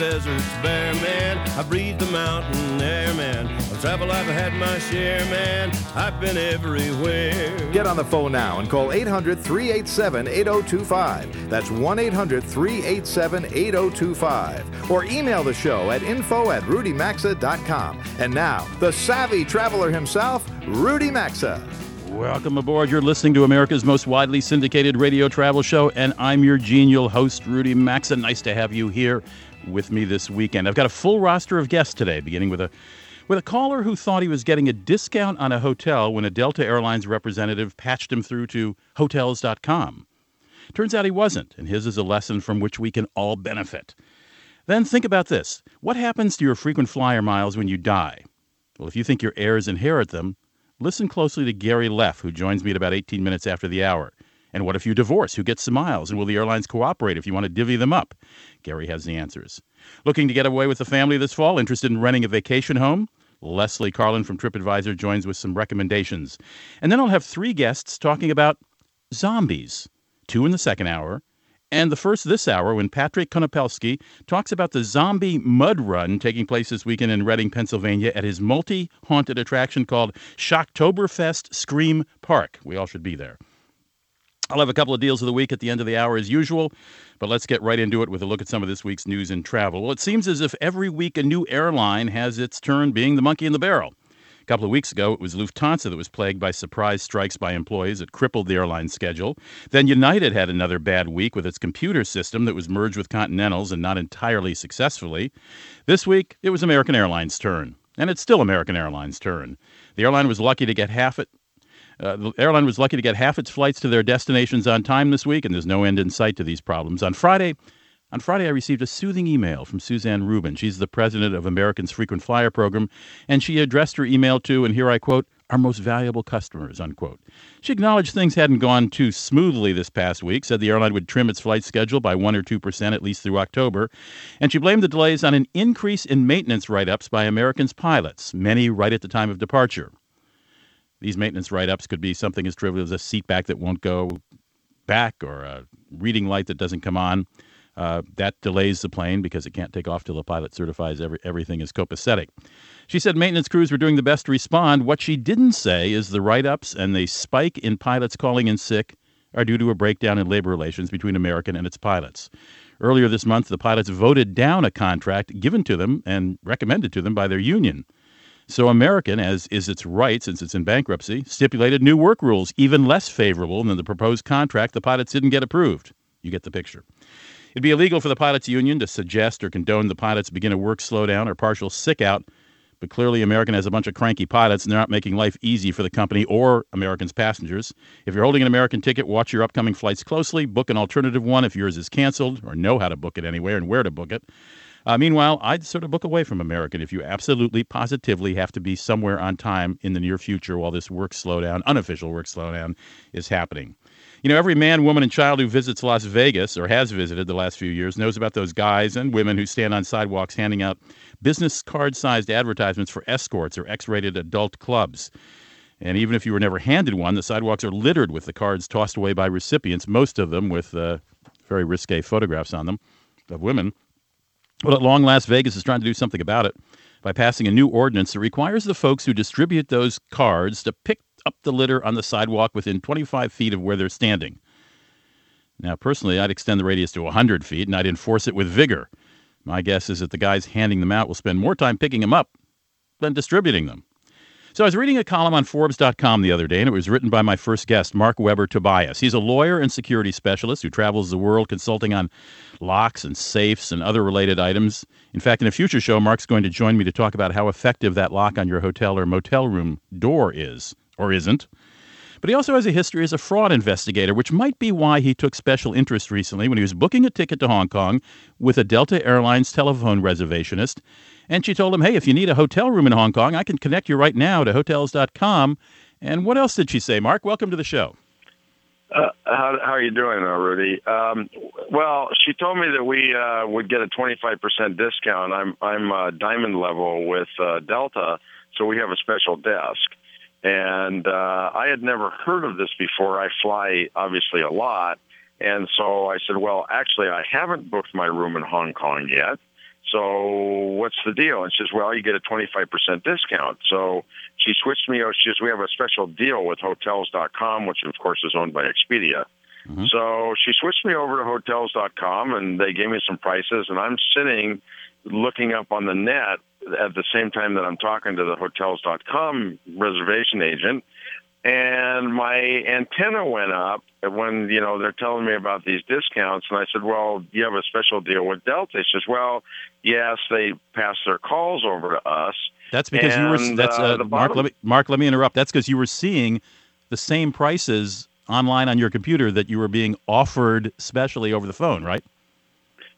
deserts bare, man. I breathe the mountain air, man. Of travel, I've had my share, man. I've been everywhere. Get on the phone now and call 800 387 8025. That's 1 800 387 8025. Or email the show at info at rudymaxa.com. And now, the savvy traveler himself, Rudy Maxa. Welcome aboard. You're listening to America's most widely syndicated radio travel show, and I'm your genial host, Rudy Maxa. Nice to have you here with me this weekend. I've got a full roster of guests today, beginning with a with a caller who thought he was getting a discount on a hotel when a Delta Airlines representative patched him through to Hotels.com. Turns out he wasn't, and his is a lesson from which we can all benefit. Then think about this what happens to your frequent flyer miles when you die? Well, if you think your heirs inherit them, listen closely to Gary Leff, who joins me at about 18 minutes after the hour. And what if you divorce? Who gets the miles? And will the airlines cooperate if you want to divvy them up? Gary has the answers. Looking to get away with the family this fall? Interested in renting a vacation home? Leslie Carlin from TripAdvisor joins with some recommendations. And then I'll have three guests talking about zombies, two in the second hour, and the first this hour when Patrick Konopelski talks about the zombie mud run taking place this weekend in Reading, Pennsylvania at his multi haunted attraction called Shocktoberfest Scream Park. We all should be there. I'll have a couple of deals of the week at the end of the hour as usual, but let's get right into it with a look at some of this week's news and travel. Well, it seems as if every week a new airline has its turn being the monkey in the barrel. A couple of weeks ago, it was Lufthansa that was plagued by surprise strikes by employees that crippled the airline's schedule. Then United had another bad week with its computer system that was merged with Continental's and not entirely successfully. This week, it was American Airlines' turn. And it's still American Airlines' turn. The airline was lucky to get half it uh, the airline was lucky to get half its flights to their destinations on time this week, and there's no end in sight to these problems. On Friday, on Friday, I received a soothing email from Suzanne Rubin. She's the president of American's Frequent Flyer program, and she addressed her email to, and here I quote, our most valuable customers, unquote. She acknowledged things hadn't gone too smoothly this past week, said the airline would trim its flight schedule by 1 or 2% at least through October, and she blamed the delays on an increase in maintenance write ups by American's pilots, many right at the time of departure. These maintenance write ups could be something as trivial as a seat back that won't go back or a reading light that doesn't come on. Uh, that delays the plane because it can't take off till the pilot certifies every, everything is copacetic. She said maintenance crews were doing the best to respond. What she didn't say is the write ups and the spike in pilots calling in sick are due to a breakdown in labor relations between American and its pilots. Earlier this month, the pilots voted down a contract given to them and recommended to them by their union. So American, as is its right since it's in bankruptcy, stipulated new work rules even less favorable than the proposed contract the pilots didn't get approved. You get the picture. It'd be illegal for the pilots union to suggest or condone the pilots begin a work slowdown or partial sick out, but clearly American has a bunch of cranky pilots and they're not making life easy for the company or American's passengers. If you're holding an American ticket, watch your upcoming flights closely, book an alternative one if yours is canceled or know how to book it anywhere and where to book it. Uh, meanwhile, I'd sort of book away from American if you absolutely, positively have to be somewhere on time in the near future while this work slowdown, unofficial work slowdown, is happening. You know, every man, woman, and child who visits Las Vegas or has visited the last few years knows about those guys and women who stand on sidewalks handing out business card sized advertisements for escorts or X rated adult clubs. And even if you were never handed one, the sidewalks are littered with the cards tossed away by recipients, most of them with uh, very risque photographs on them of women well, at long last, Vegas is trying to do something about it by passing a new ordinance that requires the folks who distribute those cards to pick up the litter on the sidewalk within 25 feet of where they're standing. Now, personally, I'd extend the radius to 100 feet and I'd enforce it with vigor. My guess is that the guys handing them out will spend more time picking them up than distributing them. So I was reading a column on Forbes.com the other day, and it was written by my first guest, Marc Weber Tobias. He's a lawyer and security specialist who travels the world consulting on locks and safes and other related items. In fact, in a future show, Marc's going to join me to talk about how effective that lock on your hotel or motel room door is, or isn't. But he also has a history as a fraud investigator, which might be why he took special interest recently when he was booking a ticket to Hong Kong with a Delta Airlines telephone reservationist and she told him, hey, if you need a hotel room in Hong Kong, I can connect you right now to hotels.com. And what else did she say, Marc? Welcome to the show. Uh, how, how are you doing, uh, Rudy? Um, well, she told me that we uh, would get a 25% discount. I'm I'm uh, diamond level with uh, Delta, so we have a special desk. And uh, I had never heard of this before. I fly obviously a lot, and so I said, "Well, actually, I haven't booked my room in Hong Kong yet." So what's the deal? And she says, well, you get a 25% discount. So she switched me. Over. She says, we have a special deal with hotels.com, which of course is owned by Expedia. Mm-hmm. So she switched me over to hotels.com and they gave me some prices and I'm sitting looking up on the net at the same time that I'm talking to the hotels.com reservation agent and my antenna went up when you know they're telling me about these discounts. And i said well you have a special deal with delta? He says well yes they pass their calls over to us. That's because and, you were that's uh, uh, mark let me mark let me interrupt. That's because you were seeing the same prices online on your computer that you were being offered specially over the phone right?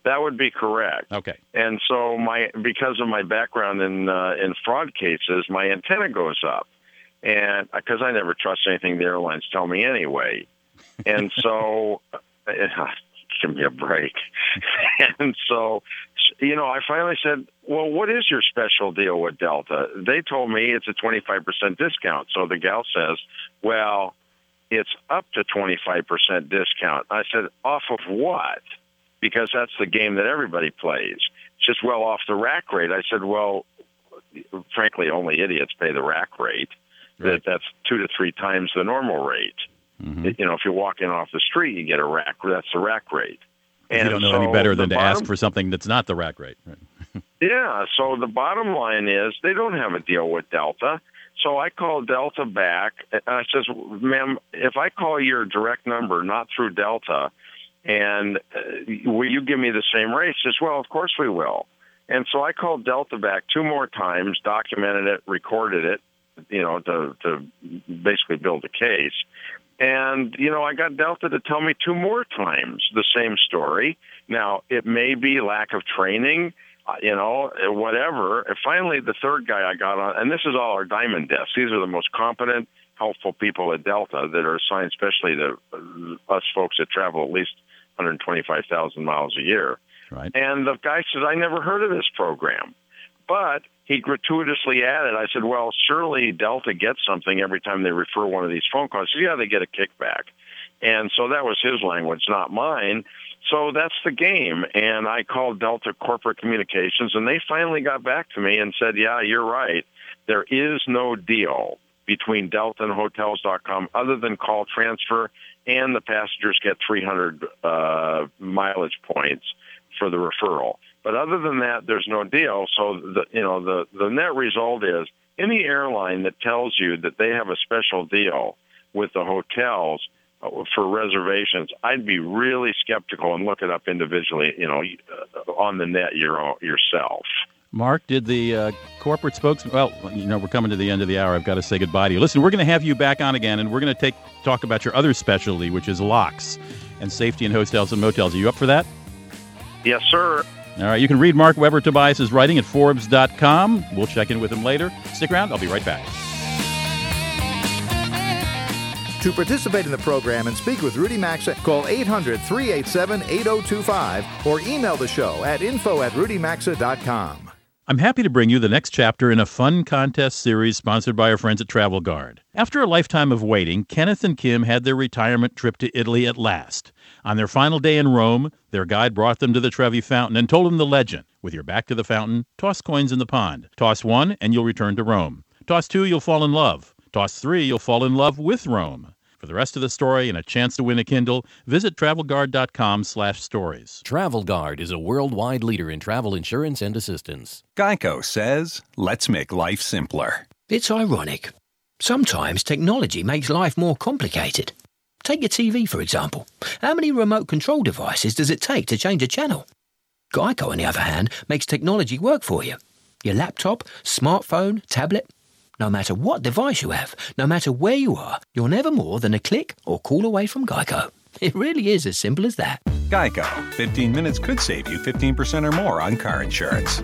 That would be correct. Okay. And so my because of my background in uh, in fraud cases, my antenna goes up and uh, because I never trust anything the airlines tell me anyway, and so uh, give me a break. and so, you know, I finally said, "Well, what is your special deal with Delta?" They told me it's a twenty five percent discount. So the gal says, "Well." It's up to 25% discount. I said, off of what? Because that's the game that everybody plays. It's just well off the rack rate. I said, well, frankly, only idiots pay the rack rate that that's two to three times the normal rate. Mm-hmm. You know, if you're walking off the street, you get a rack. That's the rack rate. And you don't know so any better than to bottom, ask for something that's not the rack rate. Right? yeah. So the bottom line is they don't have a deal with Delta. So I call Delta back and I says, "Ma'am, if I call your direct number, not through Delta, and uh, will you give me the same rate?" She says, "Well, of course we will." And so I called Delta back two more times, documented it, recorded it, you know, to to basically build a case. And you know, I got Delta to tell me two more times the same story. Now it may be lack of training, uh, you know, whatever. And finally, the third guy I got on, and this is all our diamond desks. These are the most competent, helpful people at Delta that are assigned, especially to uh, us folks that travel at least 125,000 miles a year. Right. And the guy says, I never heard of this program. But he gratuitously added, I said, well, surely Delta gets something every time they refer one of these phone calls. Said, yeah, they get a kickback. And so that was his language, not mine. So that's the game. And I called Delta Corporate Communications, and they finally got back to me and said, yeah, you're right. There is no deal between Delta and Hotels.com other than call transfer, and the passengers get 300 uh, mileage points for the referral. But other than that, there's no deal. So the you know the the net result is any airline that tells you that they have a special deal with the hotels uh, for reservations, I'd be really skeptical and look it up individually, you know, uh, on the net your yourself. Marc, did the uh, corporate spokesman? Well, you know, we're coming to the end of the hour. I've got to say goodbye to you. Listen, we're going to have you back on again, and we're going to take talk about your other specialty, which is locks and safety in hotels and motels. Are you up for that? Yes, sir. All right, you can read Marc Weber Tobias' writing at Forbes.com. We'll check in with him later. Stick around, I'll be right back. To participate in the program and speak with Rudy Maxa, call 800 387 8025 or email the show at info at rudymaxa.com. I'm happy to bring you the next chapter in a fun contest series sponsored by our friends at Travel Guard. After a lifetime of waiting, Kenneth and Kim had their retirement trip to Italy at last. On their final day in Rome, their guide brought them to the Trevi Fountain and told them the legend. With your back to the fountain, toss coins in the pond. Toss one, and you'll return to Rome. Toss two, you'll fall in love. Toss three, you'll fall in love with Rome. For the rest of the story and a chance to win a Kindle, visit travelguard.com/stories. TravelGuard is a worldwide leader in travel insurance and assistance. Geico says, "Let's make life simpler." It's ironic. Sometimes technology makes life more complicated. Take your TV, for example. How many remote control devices does it take to change a channel? Geico, on the other hand, makes technology work for you. Your laptop, smartphone, tablet, no matter what device you have, no matter where you are, you're never more than a click or call away from Geico. It really is as simple as that. Geico. 15 minutes could save you 15% or more on car insurance.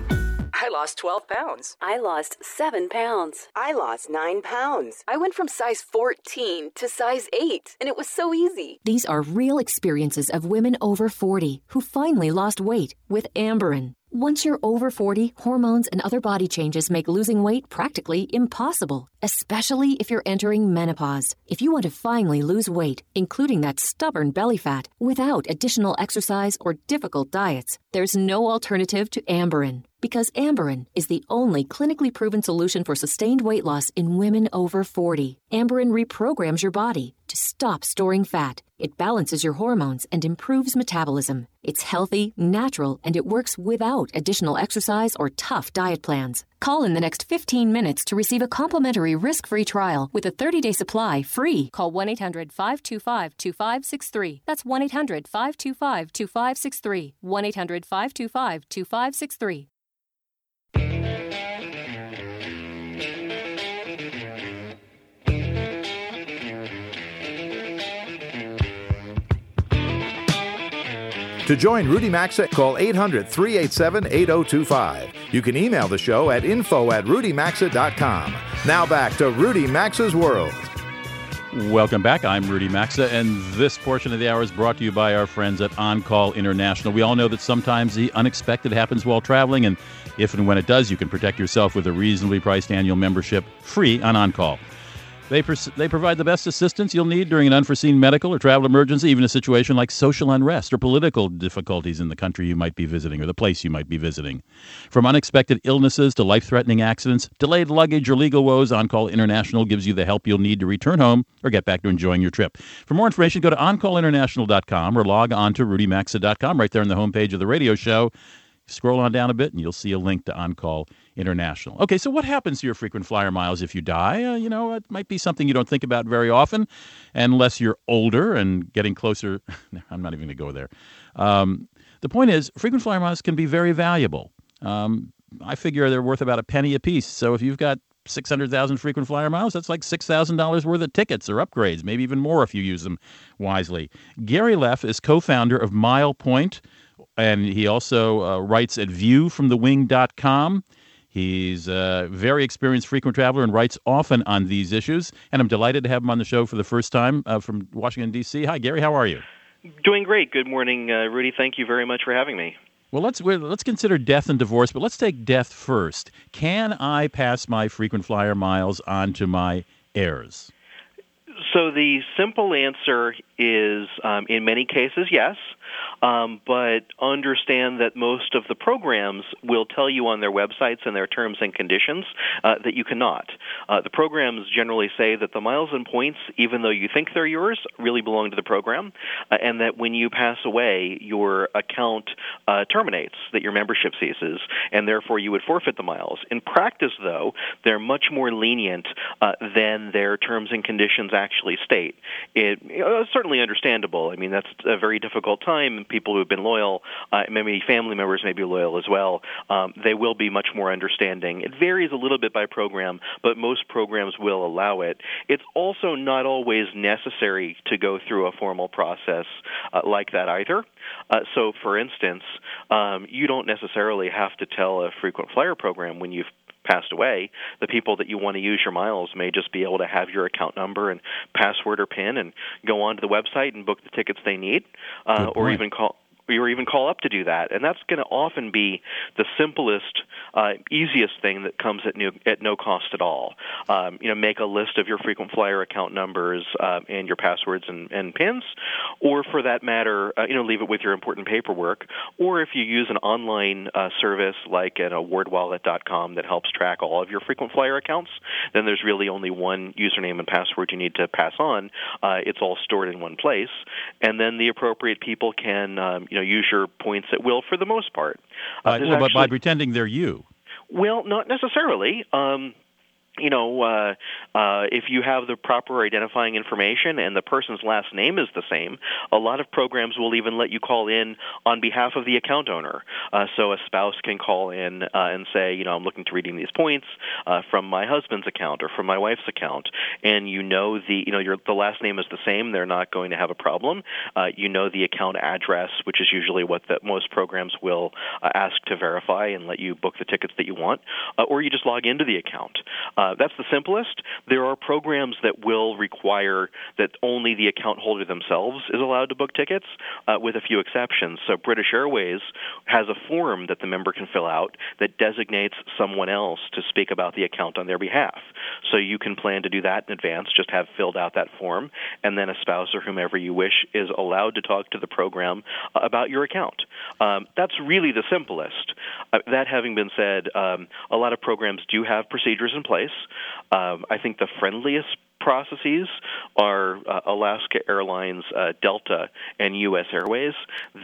I lost 12 pounds. I lost 7 pounds. I lost 9 pounds. I went from size 14 to size 8, and it was so easy. These are real experiences of women over 40 who finally lost weight with Amberen. Once you're over 40, hormones and other body changes make losing weight practically impossible, especially if you're entering menopause. If you want to finally lose weight, including that stubborn belly fat, without additional exercise or difficult diets, there's no alternative to Amberen. Because Amberen is the only clinically proven solution for sustained weight loss in women over 40. Amberen reprograms your body to stop storing fat. It balances your hormones and improves metabolism. It's healthy, natural, and it works without additional exercise or tough diet plans. Call in the next 15 minutes to receive a complimentary risk free trial with a 30 day supply free. Call 1 800 525 2563. That's 1 800 525 2563. 1 800 525 2563. To join Rudy Maxa, call 800 387 8025. You can email the show at info at rudymaxa.com. Now back to Rudy Maxa's World. Welcome back. I'm Rudy Maxa, and this portion of the hour is brought to you by our friends at On Call International. We all know that sometimes the unexpected happens while traveling, and if and when it does, you can protect yourself with a reasonably priced annual membership free on On Call. They, pers- they provide the best assistance you'll need during an unforeseen medical or travel emergency, even a situation like social unrest or political difficulties in the country you might be visiting or the place you might be visiting. From unexpected illnesses to life threatening accidents, delayed luggage, or legal woes, On Call International gives you the help you'll need to return home or get back to enjoying your trip. For more information, go to OnCallInternational.com or log on to RudyMaxa.com right there on the homepage of the radio show. Scroll on down a bit and you'll see a link to On Call International. Okay, so what happens to your frequent flyer miles if you die? Uh, you know, it might be something you don't think about very often, unless you're older and getting closer. I'm not even going to go there. Um, the point is, frequent flyer miles can be very valuable. Um, I figure they're worth about a penny a piece. So if you've got 600,000 frequent flyer miles, that's like $6,000 worth of tickets or upgrades, maybe even more if you use them wisely. Gary Leff is co founder of MilePoint and he also uh, writes at viewfromthewing.com. He's a very experienced frequent traveler and writes often on these issues. And I'm delighted to have him on the show for the first time uh, from Washington, D.C. Hi, Gary. How are you? Doing great. Good morning, uh, Rudy. Thank you very much for having me. Well, let's let's consider death and divorce, but let's take death first. Can I pass my frequent flyer miles on to my heirs? So the simple answer is, um, in many cases, yes. Um, but understand that most of the programs will tell you on their websites and their terms and conditions uh, that you cannot. Uh, the programs generally say that the miles and points, even though you think they're yours, really belong to the program, uh, and that when you pass away, your account uh, terminates, that your membership ceases, and therefore you would forfeit the miles. In practice, though, they're much more lenient uh, than their terms and conditions actually state. It uh, certainly understandable. I mean, that's a very difficult time people who have been loyal, uh, maybe family members may be loyal as well, um, they will be much more understanding. It varies a little bit by program, but most programs will allow it. It's also not always necessary to go through a formal process uh, like that either. Uh, so, for instance, um, you don't necessarily have to tell a frequent flyer program when you've passed away, the people that you want to use your miles may just be able to have your account number and password or PIN and go onto the website and book the tickets they need, uh, or even call or even call up to do that. And that's going to often be the simplest, uh, easiest thing that comes at, new, at no cost at all. Um, you know, make a list of your frequent flyer account numbers uh, and your passwords and, and pins, or for that matter, uh, you know, leave it with your important paperwork. Or if you use an online uh, service like an awardwallet.com that helps track all of your frequent flyer accounts, then there's really only one username and password you need to pass on. Uh, it's all stored in one place, and then the appropriate people can, um, you know, use your points at will for the most part. Uh, well, actually, but by pretending they're you. Well, not necessarily. Um, you know, uh, uh, if you have the proper identifying information and the person's last name is the same, a lot of programs will even let you call in on behalf of the account owner. Uh, so a spouse can call in uh, and say, you know, I'm looking to redeem these points uh, from my husband's account or from my wife's account, and you know the, you know, your the last name is the same. They're not going to have a problem. Uh, you know the account address, which is usually what the, most programs will ask to verify and let you book the tickets that you want, or you just log into the account. Uh, that's the simplest. There are programs that will require that only the account holder themselves is allowed to book tickets, uh, with a few exceptions. So British Airways has a form that the member can fill out that designates someone else to speak about the account on their behalf. So you can plan to do that in advance. Just have filled out that form, and then a spouse or whomever you wish is allowed to talk to the program uh, about your account. Um, that's really the simplest. Uh, that having been said, um, a lot of programs do have procedures in place. Um, I think the friendliest processes are uh, Alaska Airlines, uh, Delta, and U.S. Airways.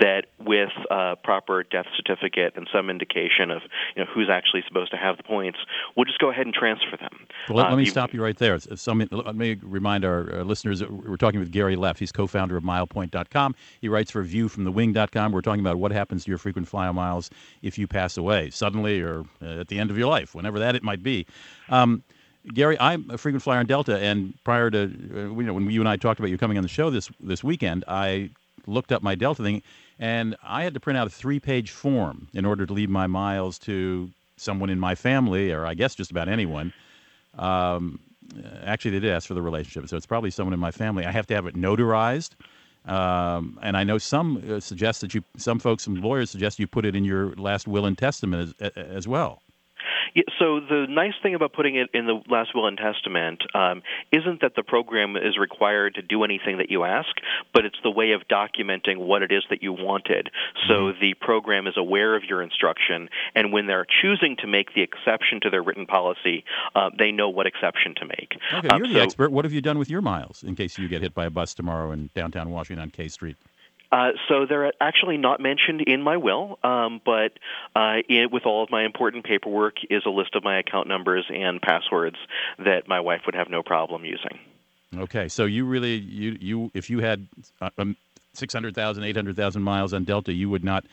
That with uh, proper death certificate and some indication of you know who's actually supposed to have the points, we'll just go ahead and transfer them. Well, let, let me stop you right there. Some, let me remind our, our listeners that we're talking with Gary Leff. He's co-founder of MilePoint.com. He writes for ViewFromTheWing.com. We're talking about what happens to your frequent flyer miles if you pass away suddenly or uh, at the end of your life, whenever that it might be. Um, Gary, I'm a frequent flyer on Delta, and prior to uh, you know when you and I talked about you coming on the show this this weekend, I looked up my Delta thing, and I had to print out a three-page form in order to leave my miles to someone in my family, or I guess just about anyone. Um, actually, they did ask for the relationship, so it's probably someone in my family. I have to have it notarized. Um, and I know some uh, suggest that you, some folks, some lawyers suggest you put it in your last will and testament as, as well. Yeah, so the nice thing about putting it in the last will and testament um, isn't that the program is required to do anything that you ask, but it's the way of documenting what it is that you wanted. So mm-hmm. the program is aware of your instruction, and when they're choosing to make the exception to their written policy, uh, they know what exception to make. Okay, um, you're the so, expert. What have you done with your miles in case you get hit by a bus tomorrow in downtown Washington on K Street? Uh, so they're actually not mentioned in my will, um, but uh, it, with all of my important paperwork is a list of my account numbers and passwords that my wife would have no problem using. Okay, so you really you you if you had uh, um, 600,000, 800,000 miles on Delta, you would not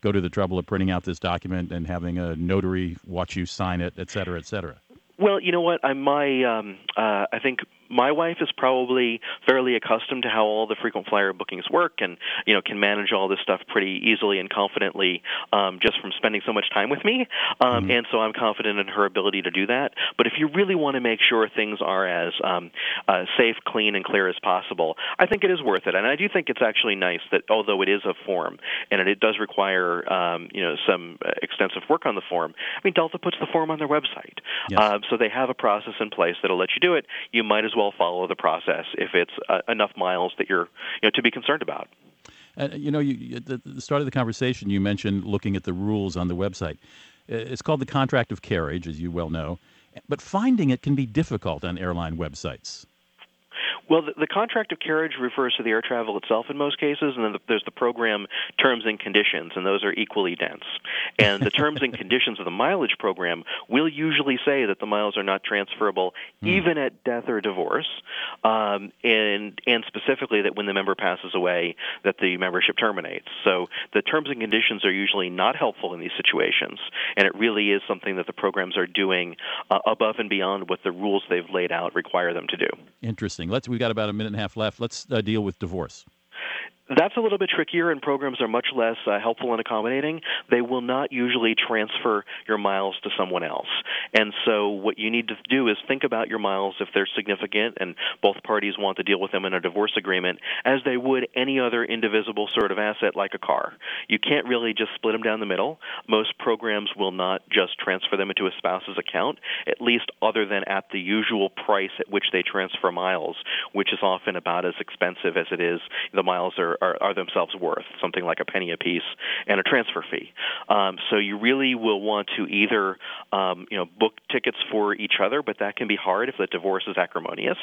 go to the trouble of printing out this document and having a notary watch you sign it, et cetera, et cetera. Well, you know what? I'm my um, uh, I think my wife is probably fairly accustomed to how all the frequent flyer bookings work and you know can manage all this stuff pretty easily and confidently um, just from spending so much time with me. Um, mm-hmm. and so i'm confident in her ability to do that. But if you really want to make sure things are as um, uh, safe clean and clear as possible i think it is worth it. And i do think it's actually nice that although it is a form and it, it does require um, you know some extensive work on the form i mean delta puts the form on their website. Yes. uh, so they have a process in place that'll let you do it. You might as well follow the process if it's uh, enough miles that you're you know to be concerned about. You know, you, at the start of the conversation, you mentioned looking at the rules on the website. It's called the contract of carriage, as you well know, but finding it can be difficult on airline websites. Well, the, the, contract of carriage refers to the air travel itself in most cases, and then the, there's the program terms and conditions, and those are equally dense. And the terms and conditions of the mileage program will usually say that the miles are not transferable mm. even at death or divorce, um, and and specifically that when the member passes away, that the membership terminates. So the terms and conditions are usually not helpful in these situations, and it really is something that the programs are doing uh, above and beyond what the rules they've laid out require them to do. Interesting. Let's we've got about a minute and a half left. Let's uh, deal with divorce. That's a little bit trickier, and programs are much less uh, helpful and accommodating. They will not usually transfer your miles to someone else. And so, what you need to do is think about your miles if they're significant and both parties want to deal with them in a divorce agreement as they would any other indivisible sort of asset like a car. You can't really just split them down the middle. Most programs will not just transfer them into a spouse's account, at least other than at the usual price at which they transfer miles, which is often about as expensive as it is. The miles are are, are, are themselves worth, something like a penny a piece and a transfer fee. Um, so you really will want to either um, you know book tickets for each other, but that can be hard if the divorce is acrimonious,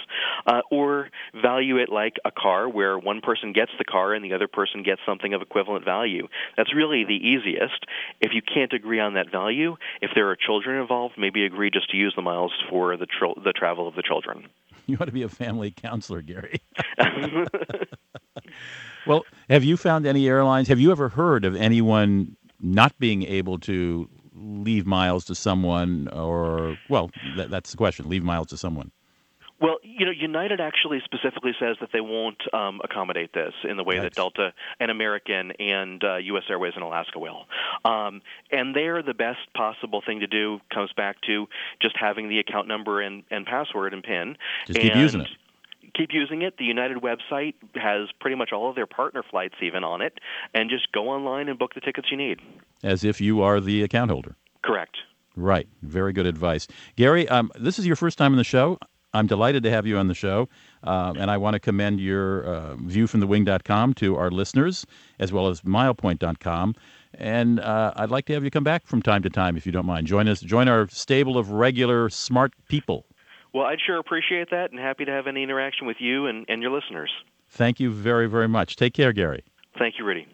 uh, or value it like a car where one person gets the car and the other person gets something of equivalent value. That's really the easiest. If you can't agree on that value, if there are children involved, maybe agree just to use the miles for the tr- the travel of the children. You ought to be a family counselor, Gary. well, have you found any airlines? Have you ever heard of anyone not being able to leave miles to someone, or well, that, that's the question: leave miles to someone. Well, you know, United actually specifically says that they won't um, accommodate this in the way right. that Delta and American and uh, U.S. Airways and Alaska will. Um, and there, the best possible thing to do comes back to just having the account number and, and password and PIN. Just keep using it keep using it. The United website has pretty much all of their partner flights even on it, and just go online and book the tickets you need. As if you are the account holder. Correct. Right. Very good advice. Gary, um, this is your first time in the show. I'm delighted to have you on the show, uh, and I want to commend your uh, viewfromthewing.com to our listeners, as well as milepoint.com. And uh, I'd like to have you come back from time to time, if you don't mind. Join us, join our stable of regular smart people. Well, I'd sure appreciate that, and happy to have any interaction with you and, and your listeners. Thank you very, very much. Take care, Gary. Thank you, Rudy.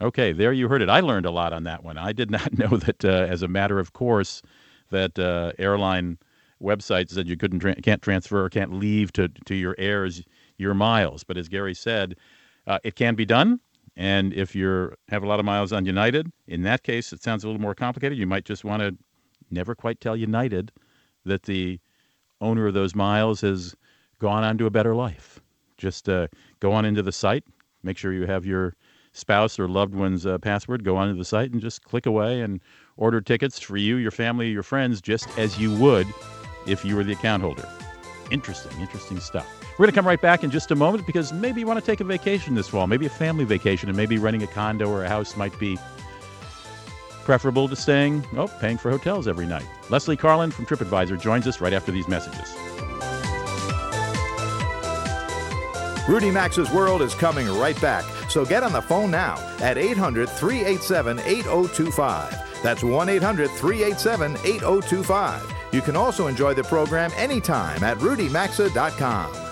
Okay, there you heard it. I learned a lot on that one. I did not know that, uh, as a matter of course, that uh, airline websites said you couldn't tra- can't transfer or can't leave to to your heirs your miles. But as Gary said, uh, it can be done. And if you have a lot of miles on United, in that case, it sounds a little more complicated. You might just want to never quite tell United that the owner of those miles has gone on to a better life. Just uh, go on into the site, make sure you have your spouse or loved one's uh, password, go onto the site and just click away and order tickets for you, your family, your friends, just as you would if you were the account holder. Interesting, interesting stuff. We're going to come right back in just a moment because maybe you want to take a vacation this fall, maybe a family vacation, and maybe renting a condo or a house might be preferable to staying, oh, paying for hotels every night. Leslie Carlin from TripAdvisor joins us right after these messages. Rudy Maxa's World is coming right back, so get on the phone now at 800 387 8025. That's 1 800 387 8025. You can also enjoy the program anytime at rudymaxa.com.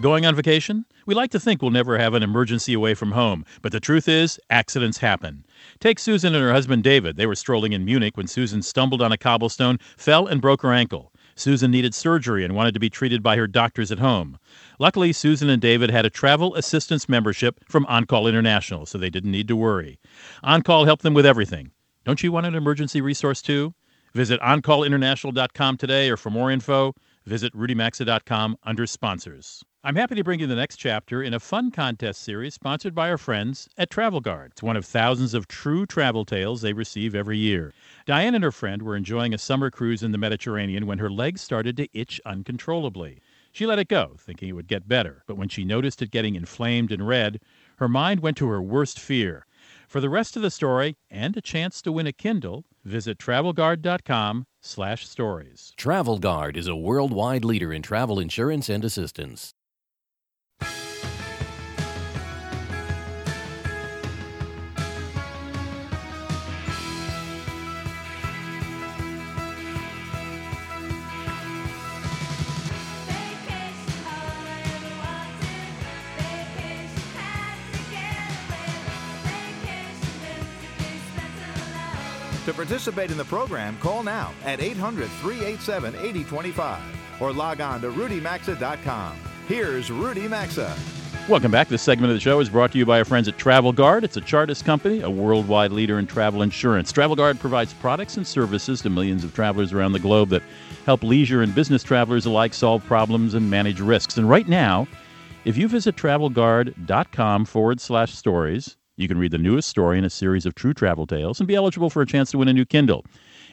Going on vacation? We like to think we'll never have an emergency away from home, but the truth is, accidents happen. Take Susan and her husband David. They were strolling in Munich when Susan stumbled on a cobblestone, fell, and broke her ankle. Susan needed surgery and wanted to be treated by her doctors at home. Luckily, Susan and David had a travel assistance membership from OnCall International, so they didn't need to worry. OnCall helped them with everything. Don't you want an emergency resource too? Visit OnCallInternational.com today, or for more info, visit RudyMaxa.com under sponsors. I'm happy to bring you the next chapter in a fun contest series sponsored by our friends at Travel Guard. It's one of thousands of true travel tales they receive every year. Diane and her friend were enjoying a summer cruise in the Mediterranean when her legs started to itch uncontrollably. She let it go, thinking it would get better, but when she noticed it getting inflamed and red, her mind went to her worst fear. For the rest of the story and a chance to win a Kindle, Visit travelguard.com slash stories. TravelGuard is a worldwide leader in travel insurance and assistance. To participate in the program, call now at 800 387 8025 or log on to rudymaxa.com. Here's Rudy Maxa. Welcome back. This segment of the show is brought to you by our friends at Travel Guard. It's a Chartis company, a worldwide leader in travel insurance. Travel Guard provides products and services to millions of travelers around the globe that help leisure and business travelers alike solve problems and manage risks. And right now, if you visit travelguard.com forward slash stories, you can read the newest story in a series of true travel tales and be eligible for a chance to win a new Kindle.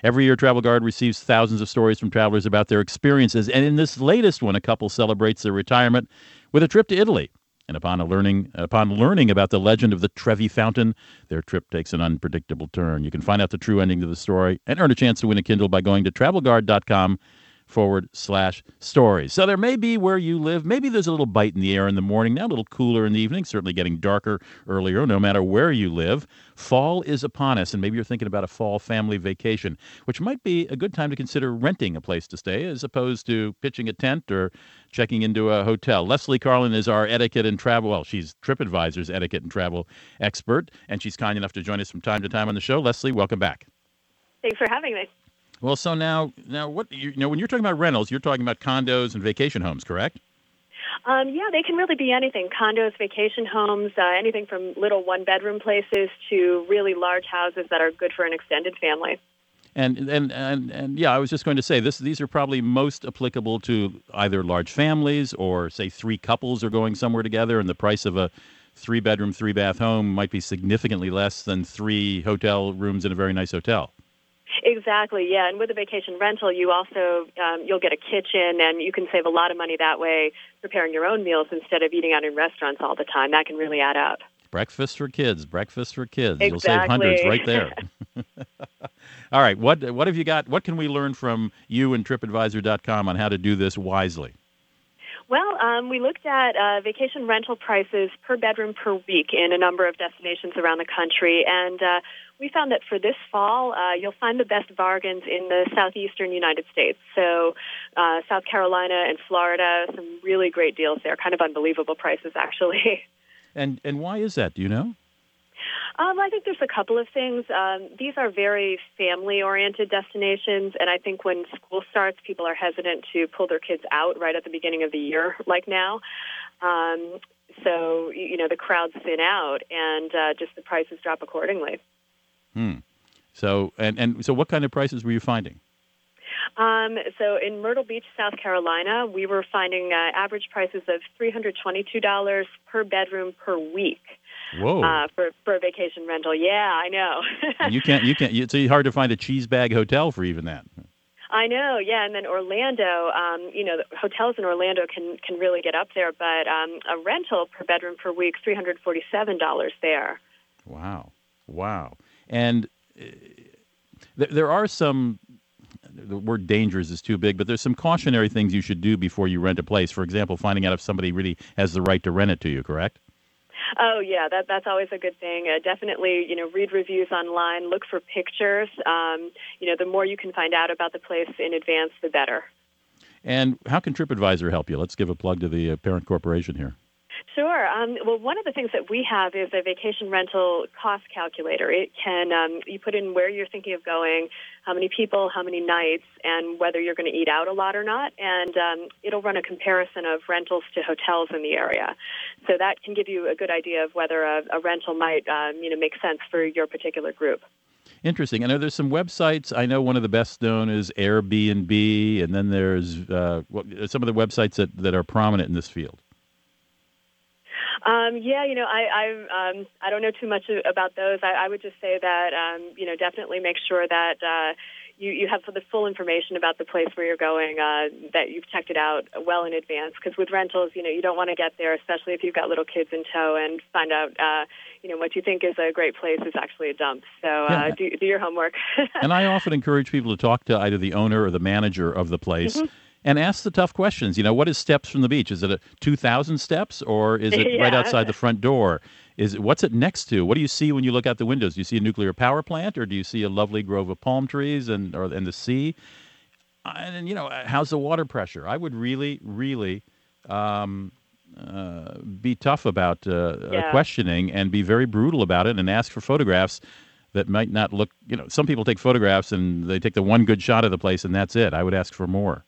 Every year, Travel Guard receives thousands of stories from travelers about their experiences, and in this latest one, a couple celebrates their retirement with a trip to Italy. And upon learning upon learning about the legend of the Trevi Fountain, their trip takes an unpredictable turn. You can find out the true ending to the story and earn a chance to win a Kindle by going to travelguard.com forward slash stories. So there may be where you live, maybe there's a little bite in the air in the morning, now a little cooler in the evening, certainly getting darker earlier, no matter where you live. Fall is upon us, and maybe you're thinking about a fall family vacation, which might be a good time to consider renting a place to stay as opposed to pitching a tent or checking into a hotel. Leslie Carlin is our etiquette and travel, well, she's TripAdvisor's etiquette and travel expert, and she's kind enough to join us from time to time on the show. Leslie, welcome back. Thanks for having me. Well, so now, now what you, you know when you're talking about rentals, you're talking about condos and vacation homes, correct? Um, yeah, they can really be anything condos, vacation homes, uh, anything from little one bedroom places to really large houses that are good for an extended family. And, and and and yeah, I was just going to say this. These are probably most applicable to either large families or say three couples are going somewhere together, and the price of a three bedroom, three bath home might be significantly less than three hotel rooms in a very nice hotel. Exactly, yeah. And with a vacation rental, you also um, you'll get a kitchen, and you can save a lot of money that way preparing your own meals instead of eating out in restaurants all the time. That can really add up. Breakfast for kids. Breakfast for kids. Exactly. You'll save hundreds right there. all right. What what have you got? What can we learn from you and TripAdvisor.com on how to do this wisely? Well, um, we looked at uh, vacation rental prices per bedroom per week in a number of destinations around the country, and uh, we found that for this fall, uh, you'll find the best bargains in the southeastern United States. So, uh, South Carolina and Florida, some really great deals there. Kind of unbelievable prices, actually. And and why is that? Do you know? Um, I think there's a couple of things. Um, these are very family oriented destinations, and I think when school starts, people are hesitant to pull their kids out right at the beginning of the year, like now. Um, so, you know, the crowds thin out and uh, just the prices drop accordingly. Hmm. So, and, and so what kind of prices were you finding? Um, so in Myrtle Beach, South Carolina, we were finding uh, average prices of $322 per bedroom per week. Whoa! Uh, for for a vacation rental, yeah, I know. you can't, you can't. It's hard to find a cheese bag hotel for even that. I know, yeah, and then Orlando, um, you know, the hotels in Orlando can can really get up there, but um, a rental per bedroom per week, three hundred forty seven dollars there. Wow, wow, and uh, th- there are some. The word "dangerous" is too big, but there's some cautionary things you should do before you rent a place. For example, finding out if somebody really has the right to rent it to you. Correct? Oh yeah, that that's always a good thing. Uh, definitely, you know, read reviews online, look for pictures. Um, you know, the more you can find out about the place in advance, the better. And how can TripAdvisor help you? Let's give a plug to the uh, parent corporation here. Sure. Um, well, one of the things that we have is a vacation rental cost calculator. It can um, you put in where you're thinking of going, how many people, how many nights, and whether you're going to eat out a lot or not. And um, it'll run a comparison of rentals to hotels in the area. So that can give you a good idea of whether a, a rental might um, you know make sense for your particular group. Interesting. I know there's some websites. I know one of the best known is Airbnb, and then there's uh, some of the websites that, that are prominent in this field. Um, yeah, you know, I I, um, I don't know too much about those. I, I would just say that um, you know definitely make sure that uh, you you have the full information about the place where you're going, uh, that you've checked it out well in advance. Because with rentals, you know, you don't want to get there, especially if you've got little kids in tow, and find out. Uh, you know what you think is a great place is actually a dump. So uh, yeah. do, do your homework. and I often encourage people to talk to either the owner or the manager of the place. Mm-hmm and ask the tough questions. You know, what is steps from the beach? Is it a 2,000 steps or is it yeah. right outside the front door? Is it, what's it next to? What do you see when you look out the windows? Do you see a nuclear power plant or do you see a lovely grove of palm trees and or and the sea? Uh, and you know, uh, how's the water pressure? I would really, really um, uh, be tough about uh, yeah. questioning and be very brutal about it and ask for photographs that might not look. You know, some people take photographs and they take the one good shot of the place and that's it. I would ask for more.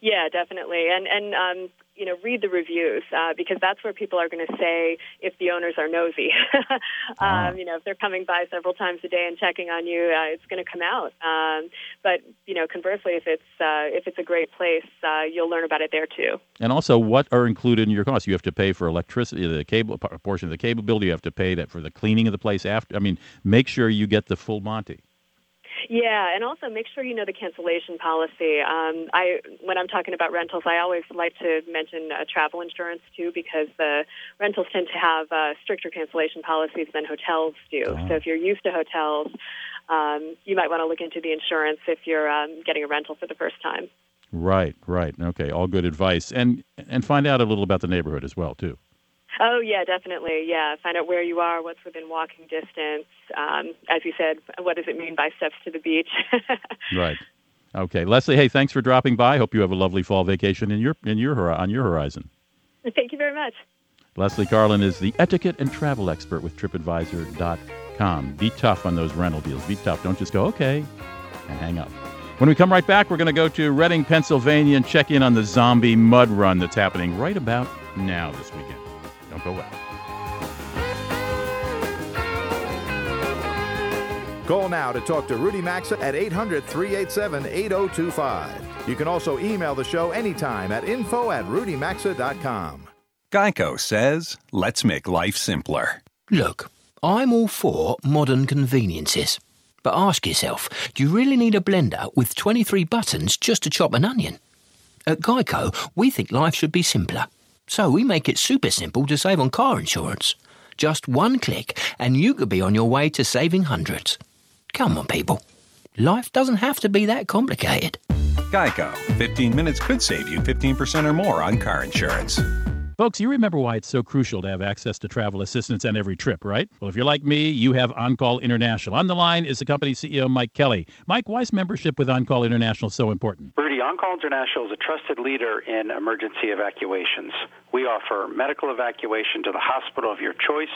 Yeah, definitely, and and um, you know, read the reviews uh, because that's where people are going to say if the owners are nosy. um, You know, if they're coming by several times a day and checking on you, uh, it's going to come out. Um, but you know, conversely, if it's uh, if it's a great place, uh, you'll learn about it there too. And also, what are included in your costs? You have to pay for electricity, the cable portion of the cable bill. You have to pay that for the cleaning of the place after. I mean, make sure you get the full Monty. Yeah, and also make sure you know the cancellation policy. Um, I when I'm talking about rentals, I always like to mention uh, travel insurance too, because the rentals tend to have uh, stricter cancellation policies than hotels do. So if you're used to hotels, um, you might want to look into the insurance if you're um, getting a rental for the first time. Right, right. Okay, all good advice. And and find out a little about the neighborhood as well, too. Oh yeah, definitely. Yeah, find out where you are, what's within walking distance. Um, as you said, what does it mean by steps to the beach? right. Okay, Leslie. Hey, thanks for dropping by. Hope you have a lovely fall vacation in your in your on your horizon. Thank you very much. Leslie Carlin is the etiquette and travel expert with TripAdvisor.com. Be tough on those rental deals. Be tough. Don't just go okay and hang up. When we come right back, we're going to go to Reading, Pennsylvania, and check in on the zombie mud run that's happening right about now this weekend. Don't go away. Call now to talk to Rudy Maxa at 800 387 8025. You can also email the show anytime at info at rudymaxa.com. Geico says, let's make life simpler. Look, I'm all for modern conveniences. But ask yourself, do you really need a blender with 23 buttons just to chop an onion? At Geico, we think life should be simpler. So we make it super simple to save on car insurance. Just one click, and you could be on your way to saving hundreds. Come on, people. Life doesn't have to be that complicated. Geico. 15 minutes could save you 15% or more on car insurance. Folks, you remember why it's so crucial to have access to travel assistance on every trip, right? Well, if you're like me, you have OnCall International. On the line is the company CEO, Mike Kelly. Mike, why is membership with OnCall International so important? Rudy, OnCall International is a trusted leader in emergency evacuations. We offer medical evacuation to the hospital of your choice.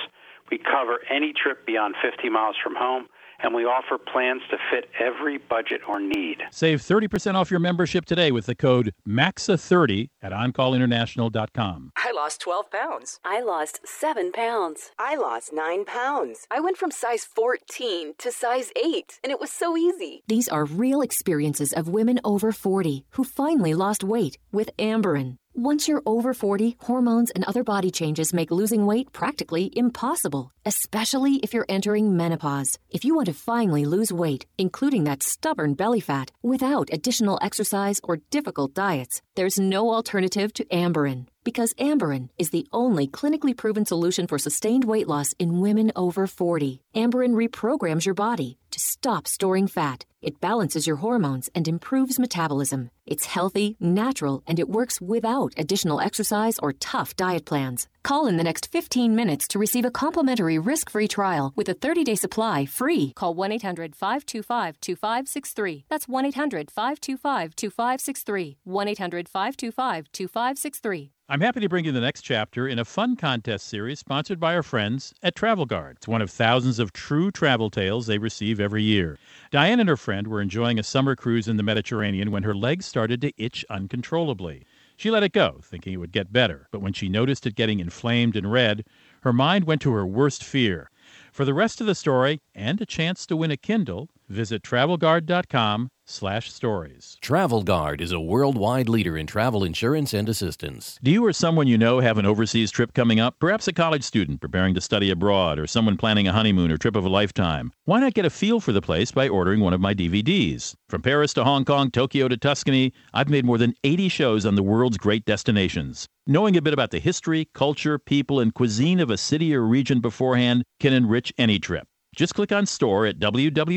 We cover any trip beyond 50 miles from home and we offer plans to fit every budget or need. Save 30% off your membership today with the code MAXA30 at OnCallInternational.com. I lost 12 pounds. I lost 7 pounds. I lost 9 pounds. I went from size 14 to size 8, and it was so easy. These are real experiences of women over 40 who finally lost weight with Amberen. Once you're over 40, hormones and other body changes make losing weight practically impossible, especially if you're entering menopause. If you want to finally lose weight, including that stubborn belly fat, without additional exercise or difficult diets, there's no alternative to Amberen. Because Amberen is the only clinically proven solution for sustained weight loss in women over 40. Amberen reprograms your body to stop storing fat. It balances your hormones and improves metabolism. It's healthy, natural, and it works without additional exercise or tough diet plans. Call in the next 15 minutes to receive a complimentary risk free trial with a 30 day supply free. Call 1 800 525 2563. That's 1 800 525 2563. 1 800 525 2563. I'm happy to bring you the next chapter in a fun contest series sponsored by our friends at Travel Guard. It's one of thousands of true travel tales they receive every year. Diane and her friend were enjoying a summer cruise in the Mediterranean when her legs started to itch uncontrollably. She let it go, thinking it would get better, but when she noticed it getting inflamed and red, her mind went to her worst fear. For the rest of the story and a chance to win a Kindle, visit travelguard.com slash stories. Travel Guard is a worldwide leader in travel insurance and assistance. Do you or someone you know have an overseas trip coming up? Perhaps a college student preparing to study abroad or someone planning a honeymoon or trip of a lifetime. Why not get a feel for the place by ordering one of my DVDs? From Paris to Hong Kong, Tokyo to Tuscany, I've made more than 80 shows on the world's great destinations. Knowing a bit about the history, culture, people, and cuisine of a city or region beforehand can enrich any trip. Just click on store at www.maxa.tv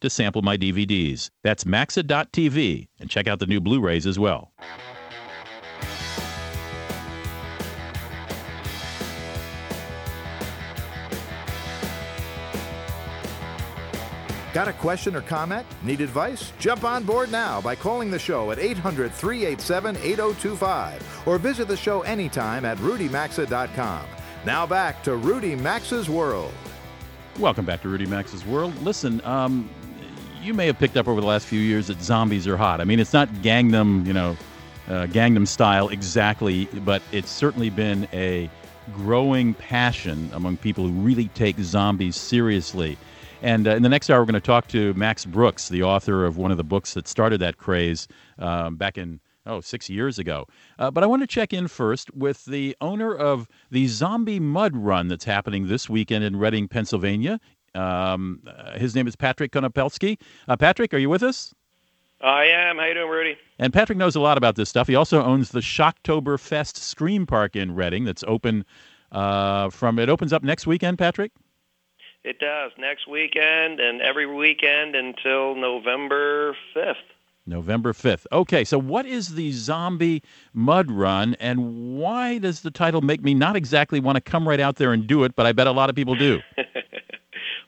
to sample my DVDs. That's maxa.tv and check out the new Blu rays as well. Got a question or comment? Need advice? Jump on board now by calling the show at 800 387 8025 or visit the show anytime at rudymaxa.com. Now back to Rudy Maxa's World. Welcome back to Rudy Maxa's World. Listen, um, you may have picked up over the last few years that zombies are hot. I mean, it's not Gangnam, you know, uh, Gangnam style exactly, but it's certainly been a growing passion among people who really take zombies seriously. And uh, in the next hour, we're going to talk to Max Brooks, the author of one of the books that started that craze um, back in, oh, six years ago. Uh, but I want to check in first with the owner of the Zombie Mud Run that's happening this weekend in Reading, Pennsylvania. Um, uh, his name is Patrick Konopelski. Uh, Patrick, are you with us? I am. How you doing, Rudy? And Patrick knows a lot about this stuff. He also owns the Shocktoberfest Scream Park in Reading that's open uh, from, it opens up next weekend, Patrick? It does. Next weekend and every weekend until November 5th. November 5th. Okay, so what is the zombie mud run and why does the title make me not exactly want to come right out there and do it, but I bet a lot of people do?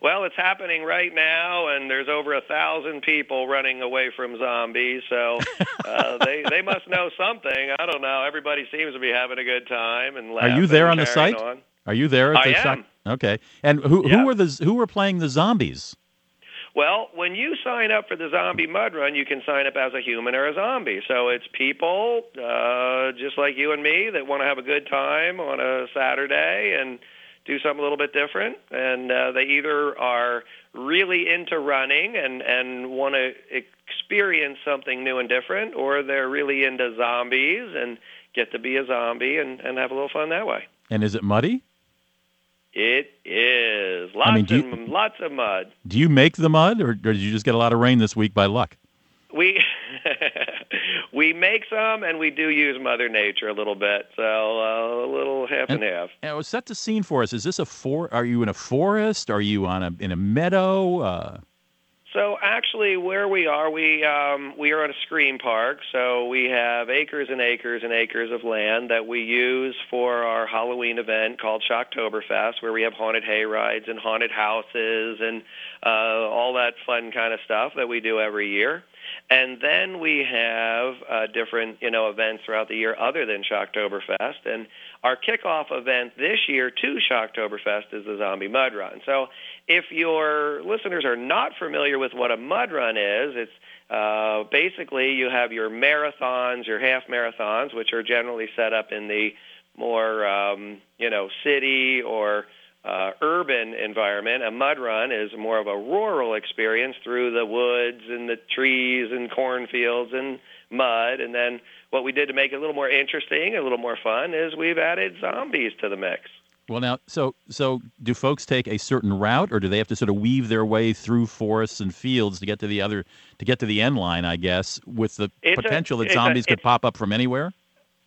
well, it's happening right now, and there's over a thousand people running away from zombies, so uh, they they must know something. I don't know. Everybody seems to be having a good time and Are you there on the site? On. Are you there? At I the am. Okay, and who Yeah. who were the who were playing the zombies? Well, when you sign up for the zombie mud run, you can sign up as a human or a zombie. So it's people uh, just like you and me that want to have a good time on a Saturday and do something a little bit different. And uh, they either are really into running and and want to experience something new and different, or they're really into zombies and get to be a zombie and, and have a little fun that way. And is it muddy? It is lots mean, do and lots of mud. Do you make the mud, or, or did you just get a lot of rain this week by luck? We we make some, and we do use Mother Nature a little bit, so uh, a little half and, half. Now, set the scene for us. Is this a for? Are you in a forest? Are you on a in a meadow? Uh, So actually, where we are, we um, we are at a scream park. So we have acres and acres and acres of land that we use for our Halloween event called Shocktoberfest, where we have haunted hay rides and haunted houses and uh, all that fun kind of stuff that we do every year. And then we have uh, different, you know, events throughout the year other than Shocktoberfest. And our kickoff event this year to Shocktoberfest is the Zombie Mud Run. So if your listeners are not familiar with what a mud run is, it's uh, basically you have your marathons, your half marathons, which are generally set up in the more, um, you know, city or uh, urban environment. A mud run is more of a rural experience through the woods and the trees and cornfields and mud. And then what we did to make it a little more interesting, a little more fun, is we've added zombies to the mix. Well, now, so so do folks take a certain route, or do they have to sort of weave their way through forests and fields to get to the other to get to the end line? I guess with the It's a- potential that it's a- zombies could pop up from anywhere.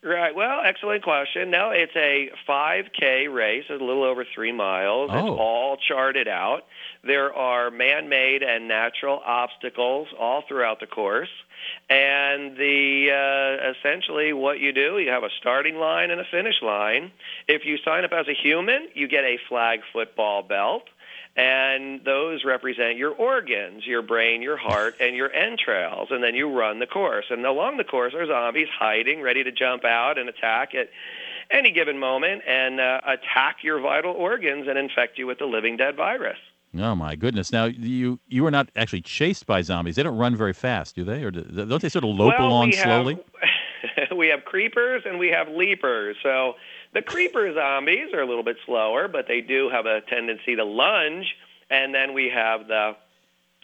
Right. Well, excellent question. No, it's a 5K race. A little over three miles. Oh. It's all charted out. There are man-made and natural obstacles all throughout the course. And the uh, essentially what you do, you have a starting line and a finish line. If you sign up as a human, you get a flag football belt and those represent your organs, your brain, your heart, and your entrails. And then you run the course. And along the course are zombies hiding, ready to jump out and attack at any given moment and uh, attack your vital organs and infect you with the living dead virus. Oh my goodness! Now you you are not actually chased by zombies. They don't run very fast, do they? Or do, don't they sort of lope well, along we have- slowly? we have creepers and we have leapers. So the creeper zombies are a little bit slower, but they do have a tendency to lunge. And then we have the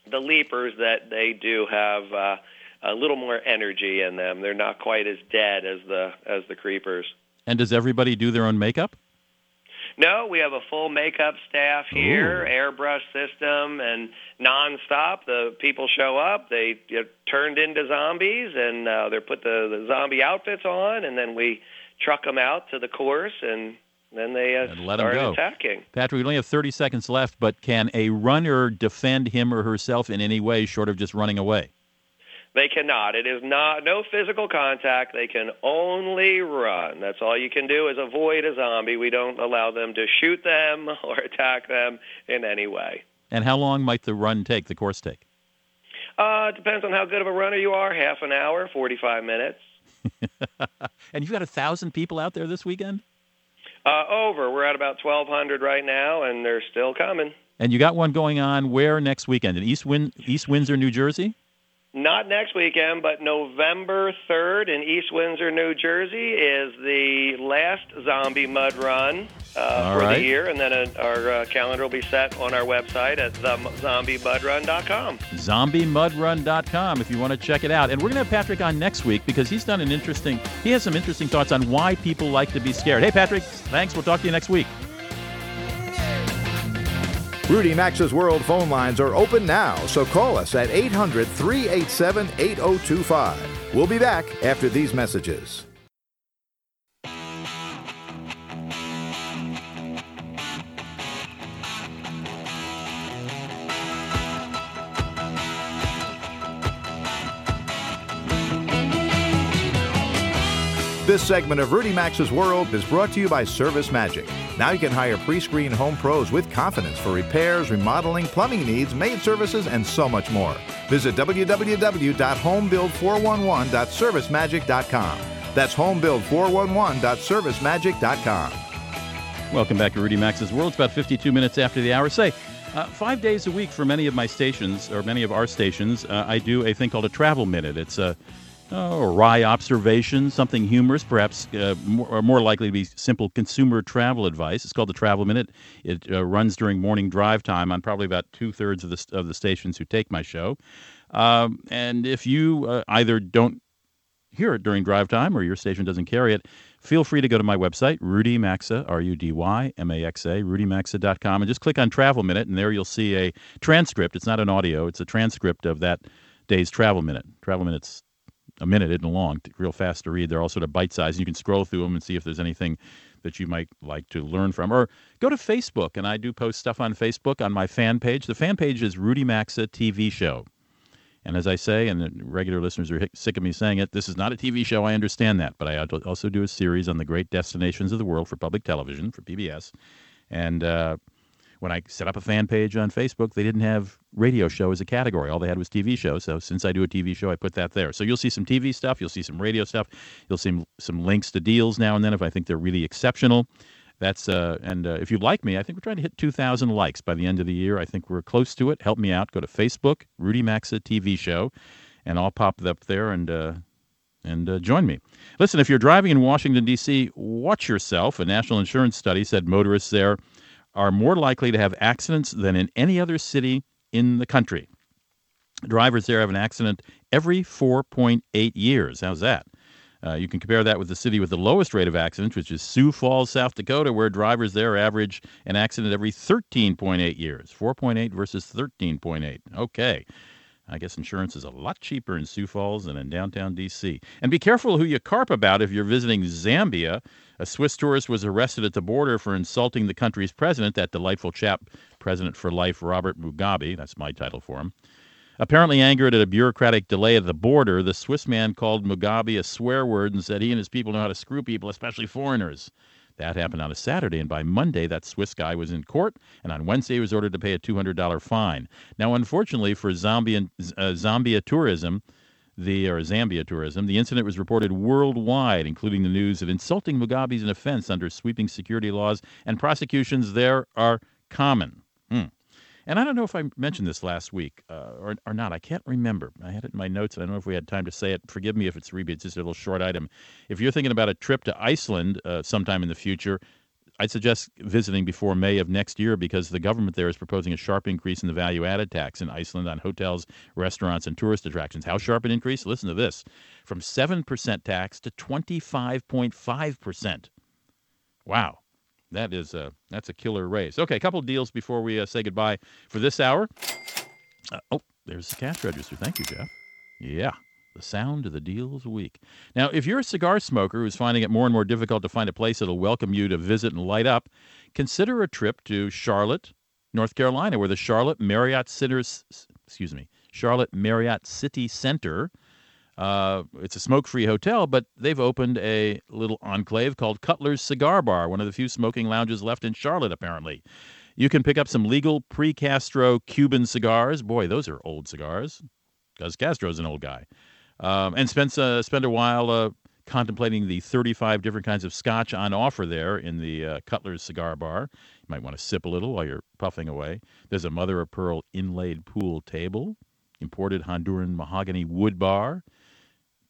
the leapers that they do have uh, a little more energy in them. They're not quite as dead as the as the creepers. And does everybody do their own makeup? No, we have a full makeup staff here, airbrush system, and nonstop. The people show up, they get turned into zombies, and uh, they put the, the zombie outfits on, and then we truck them out to the course, and then they uh, And let go. attacking. Patrick, we only have 30 seconds left, but can a runner defend him or herself in any way short of just running away? They cannot. It is not no physical contact. They can only run. That's all you can do is avoid a zombie. We don't allow them to shoot them or attack them in any way. And how long might the run take, the course take? Uh, it depends on how good of a runner you are. Half an hour, 45 minutes. And you've got a thousand people out there this weekend? Uh, over. We're at about 1,200 right now, and they're still coming. And you got one going on where next weekend? In East, Win- East Windsor, New Jersey? Not next weekend, but November 3rd in East Windsor, New Jersey is the last zombie mud run uh, for right. the year, and then uh, our uh, calendar will be set on our website at zombiemudrun.com. zombiemudrun.com if you want to check it out. And we're going to have Patrick on next week because he's done an interesting, he has some interesting thoughts on why people like to be scared. Hey, Patrick, thanks. We'll talk to you next week. Rudy Maxa's World phone lines are open now, so call us at 800 387 8025. We'll be back after these messages. This segment of Rudy Maxa's World is brought to you by Service Magic. Now you can hire pre-screen home pros with confidence for repairs, remodeling, plumbing needs, maid services, and so much more. Visit www.homebuild411.servicemagic.com. That's homebuild411.servicemagic.com. Welcome back to Rudy Maxa's World. It's about 52 minutes after the hour. Say, uh, five days a week for many of my stations, or many of our stations, uh, I do a thing called a travel minute. It's a oh, wry observation, something humorous, perhaps uh, more, or more likely to be simple consumer travel advice. It's called the Travel Minute. It uh, runs during morning drive time on probably about two thirds of the of the stations who take my show. Um, and if you uh, either don't hear it during drive time or your station doesn't carry it, feel free to go to my website, Rudy Maxa, R U D Y M A X A, rudymaxa.com, and just click on Travel Minute, and there you'll see a transcript. It's not an audio, it's a transcript of that day's Travel Minute. Travel Minute's a minute isn't long, real fast to read. They're all sort of bite sized. You can scroll through them and see if there's anything that you might like to learn from. Or go to Facebook, and I do post stuff on Facebook on my fan page. The fan page is Rudy Maxa TV Show. And as I say, and regular listeners are sick of me saying it, this is not a TV show. I understand that. But I also do a series on the great destinations of the world for public television, for PBS. And uh, when I set up a fan page on Facebook, they didn't have radio show as a category. All they had was TV show. So since I do a TV show, I put that there. So you'll see some TV stuff, you'll see some radio stuff, you'll see some links to deals now and then if I think they're really exceptional. That's uh, and uh, if you like me, I think we're trying to hit 2,000 likes by the end of the year. I think we're close to it. Help me out. Go to Facebook, Rudy Maxa TV Show, and I'll pop it up there and uh, and uh, join me. Listen, if you're driving in Washington D.C., watch yourself. A national insurance study said motorists there are more likely to have accidents than in any other city in the country. Drivers there have an accident every 4.8 years. How's that? Uh, you can compare that with the city with the lowest rate of accidents, which is Sioux Falls, South Dakota, where drivers there average an accident every 13.8 years. 4.8 versus 13.8. Okay. I guess insurance is a lot cheaper in Sioux Falls than in downtown D.C. And be careful who you carp about if you're visiting Zambia. A Swiss tourist was arrested at the border for insulting the country's president, that delightful chap, President for Life Robert Mugabe. That's my title for him. Apparently angered at a bureaucratic delay at the border, the Swiss man called Mugabe a swear word and said he and his people know how to screw people, especially foreigners. That happened on a Saturday, and by Monday, that Swiss guy was in court, and on Wednesday, he was ordered to pay a $200 fine. Now, unfortunately for Zambian, uh, Zambia tourism, the or Zambia tourism, the incident was reported worldwide, including the news of insulting Mugabe is an offense under sweeping security laws, and prosecutions there are common. Hmm. And I don't know if I mentioned this last week uh, or, or not. I can't remember. I had it in my notes. And I don't know if we had time to say it. Forgive me if it's repeat. It's just a little short item. If you're thinking about a trip to Iceland uh, sometime in the future, I'd suggest visiting before May of next year because the government there is proposing a sharp increase in the value added tax in Iceland on hotels, restaurants, and tourist attractions. How sharp an increase? Listen to this from 7% tax to 25.5%. Wow that is a that's a killer raise. Okay, a couple deals before we uh, say goodbye for this hour. Uh, oh, there's the cash register. Thank you, Jeff. Yeah, the sound of the deals week. Now, if you're a cigar smoker who's finding it more and more difficult to find a place that'll welcome you to visit and light up, consider a trip to Charlotte, North Carolina, where the Charlotte Marriott Sitters, excuse me, Charlotte Marriott City Center uh, it's a smoke free hotel, but they've opened a little enclave called Cutler's Cigar Bar, one of the few smoking lounges left in Charlotte, apparently. You can pick up some legal pre Castro Cuban cigars. Boy, those are old cigars, because Castro's an old guy. Um, and spend, uh, spend a while uh, contemplating the 35 different kinds of scotch on offer there in the uh, Cutler's Cigar Bar. You might want to sip a little while you're puffing away. There's a mother of pearl inlaid pool table, imported Honduran mahogany wood bar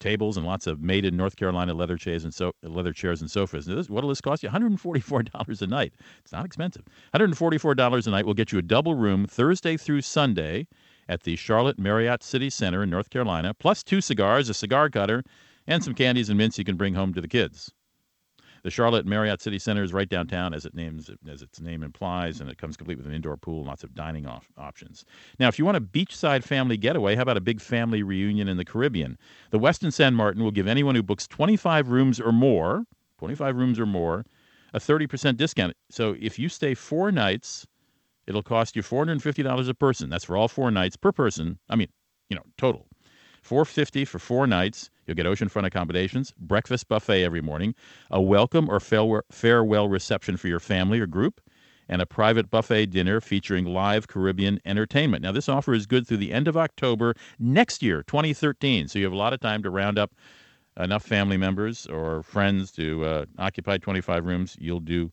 tables and lots of made in North Carolina leather chairs and so leather chairs and sofas. This, what'll this cost you? $144 a night. It's not expensive. $144 a night will get you a double room Thursday through Sunday at the Charlotte Marriott City Center in North Carolina, plus two cigars, a cigar cutter, and some candies and mints you can bring home to the kids. The Charlotte Marriott City Center is right downtown, as it names as its name implies, and it comes complete with an indoor pool and lots of dining off options. Now, if you want a beachside family getaway, how about a big family reunion in the Caribbean? The Westin San Martin will give anyone who books 25 rooms or more, 25 rooms or more, a 30% discount. So if you stay four nights, it'll cost you $450 a person. That's for all four nights per person. I mean, you know, total. 450 for four nights. You'll get oceanfront accommodations, breakfast buffet every morning, a welcome or farewell reception for your family or group, and a private buffet dinner featuring live Caribbean entertainment. Now, this offer is good through the end of October next year, 2013. So you have a lot of time to round up enough family members or friends to uh, occupy 25 rooms. You'll do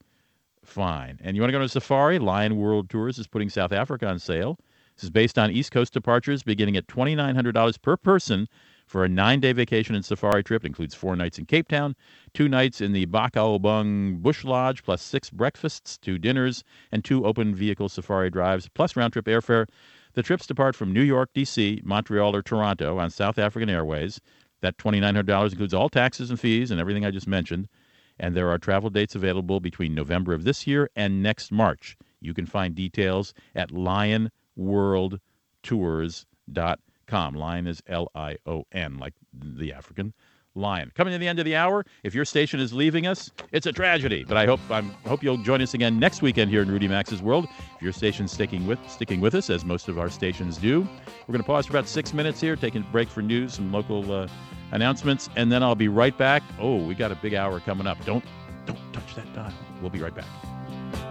fine. And you want to go to a safari? Lion World Tours is putting South Africa on sale. This is based on East Coast departures beginning at $2,900 per person for a nine day vacation and safari trip. It includes four nights in Cape Town, two nights in the Bakubung Bush Lodge, plus six breakfasts, two dinners, and two open vehicle safari drives, plus round trip airfare. The trips depart from New York, D.C., Montreal, or Toronto on South African Airways. That $2,900 includes all taxes and fees and everything I just mentioned. And there are travel dates available between November of this year and next March. You can find details at lionworldtours.com com. Lion is L I O N, like the African lion. Coming to the end of the hour, if your station is leaving us, it's a tragedy. But I hope I hope you'll join us again next weekend here in Rudy Maxa's World. If your station's sticking with sticking with us, as most of our stations do, we're going to pause for about six minutes here, taking a break for news, some local uh, announcements, and then I'll be right back. Oh, we got a big hour coming up. Don't don't touch that dial. We'll be right back.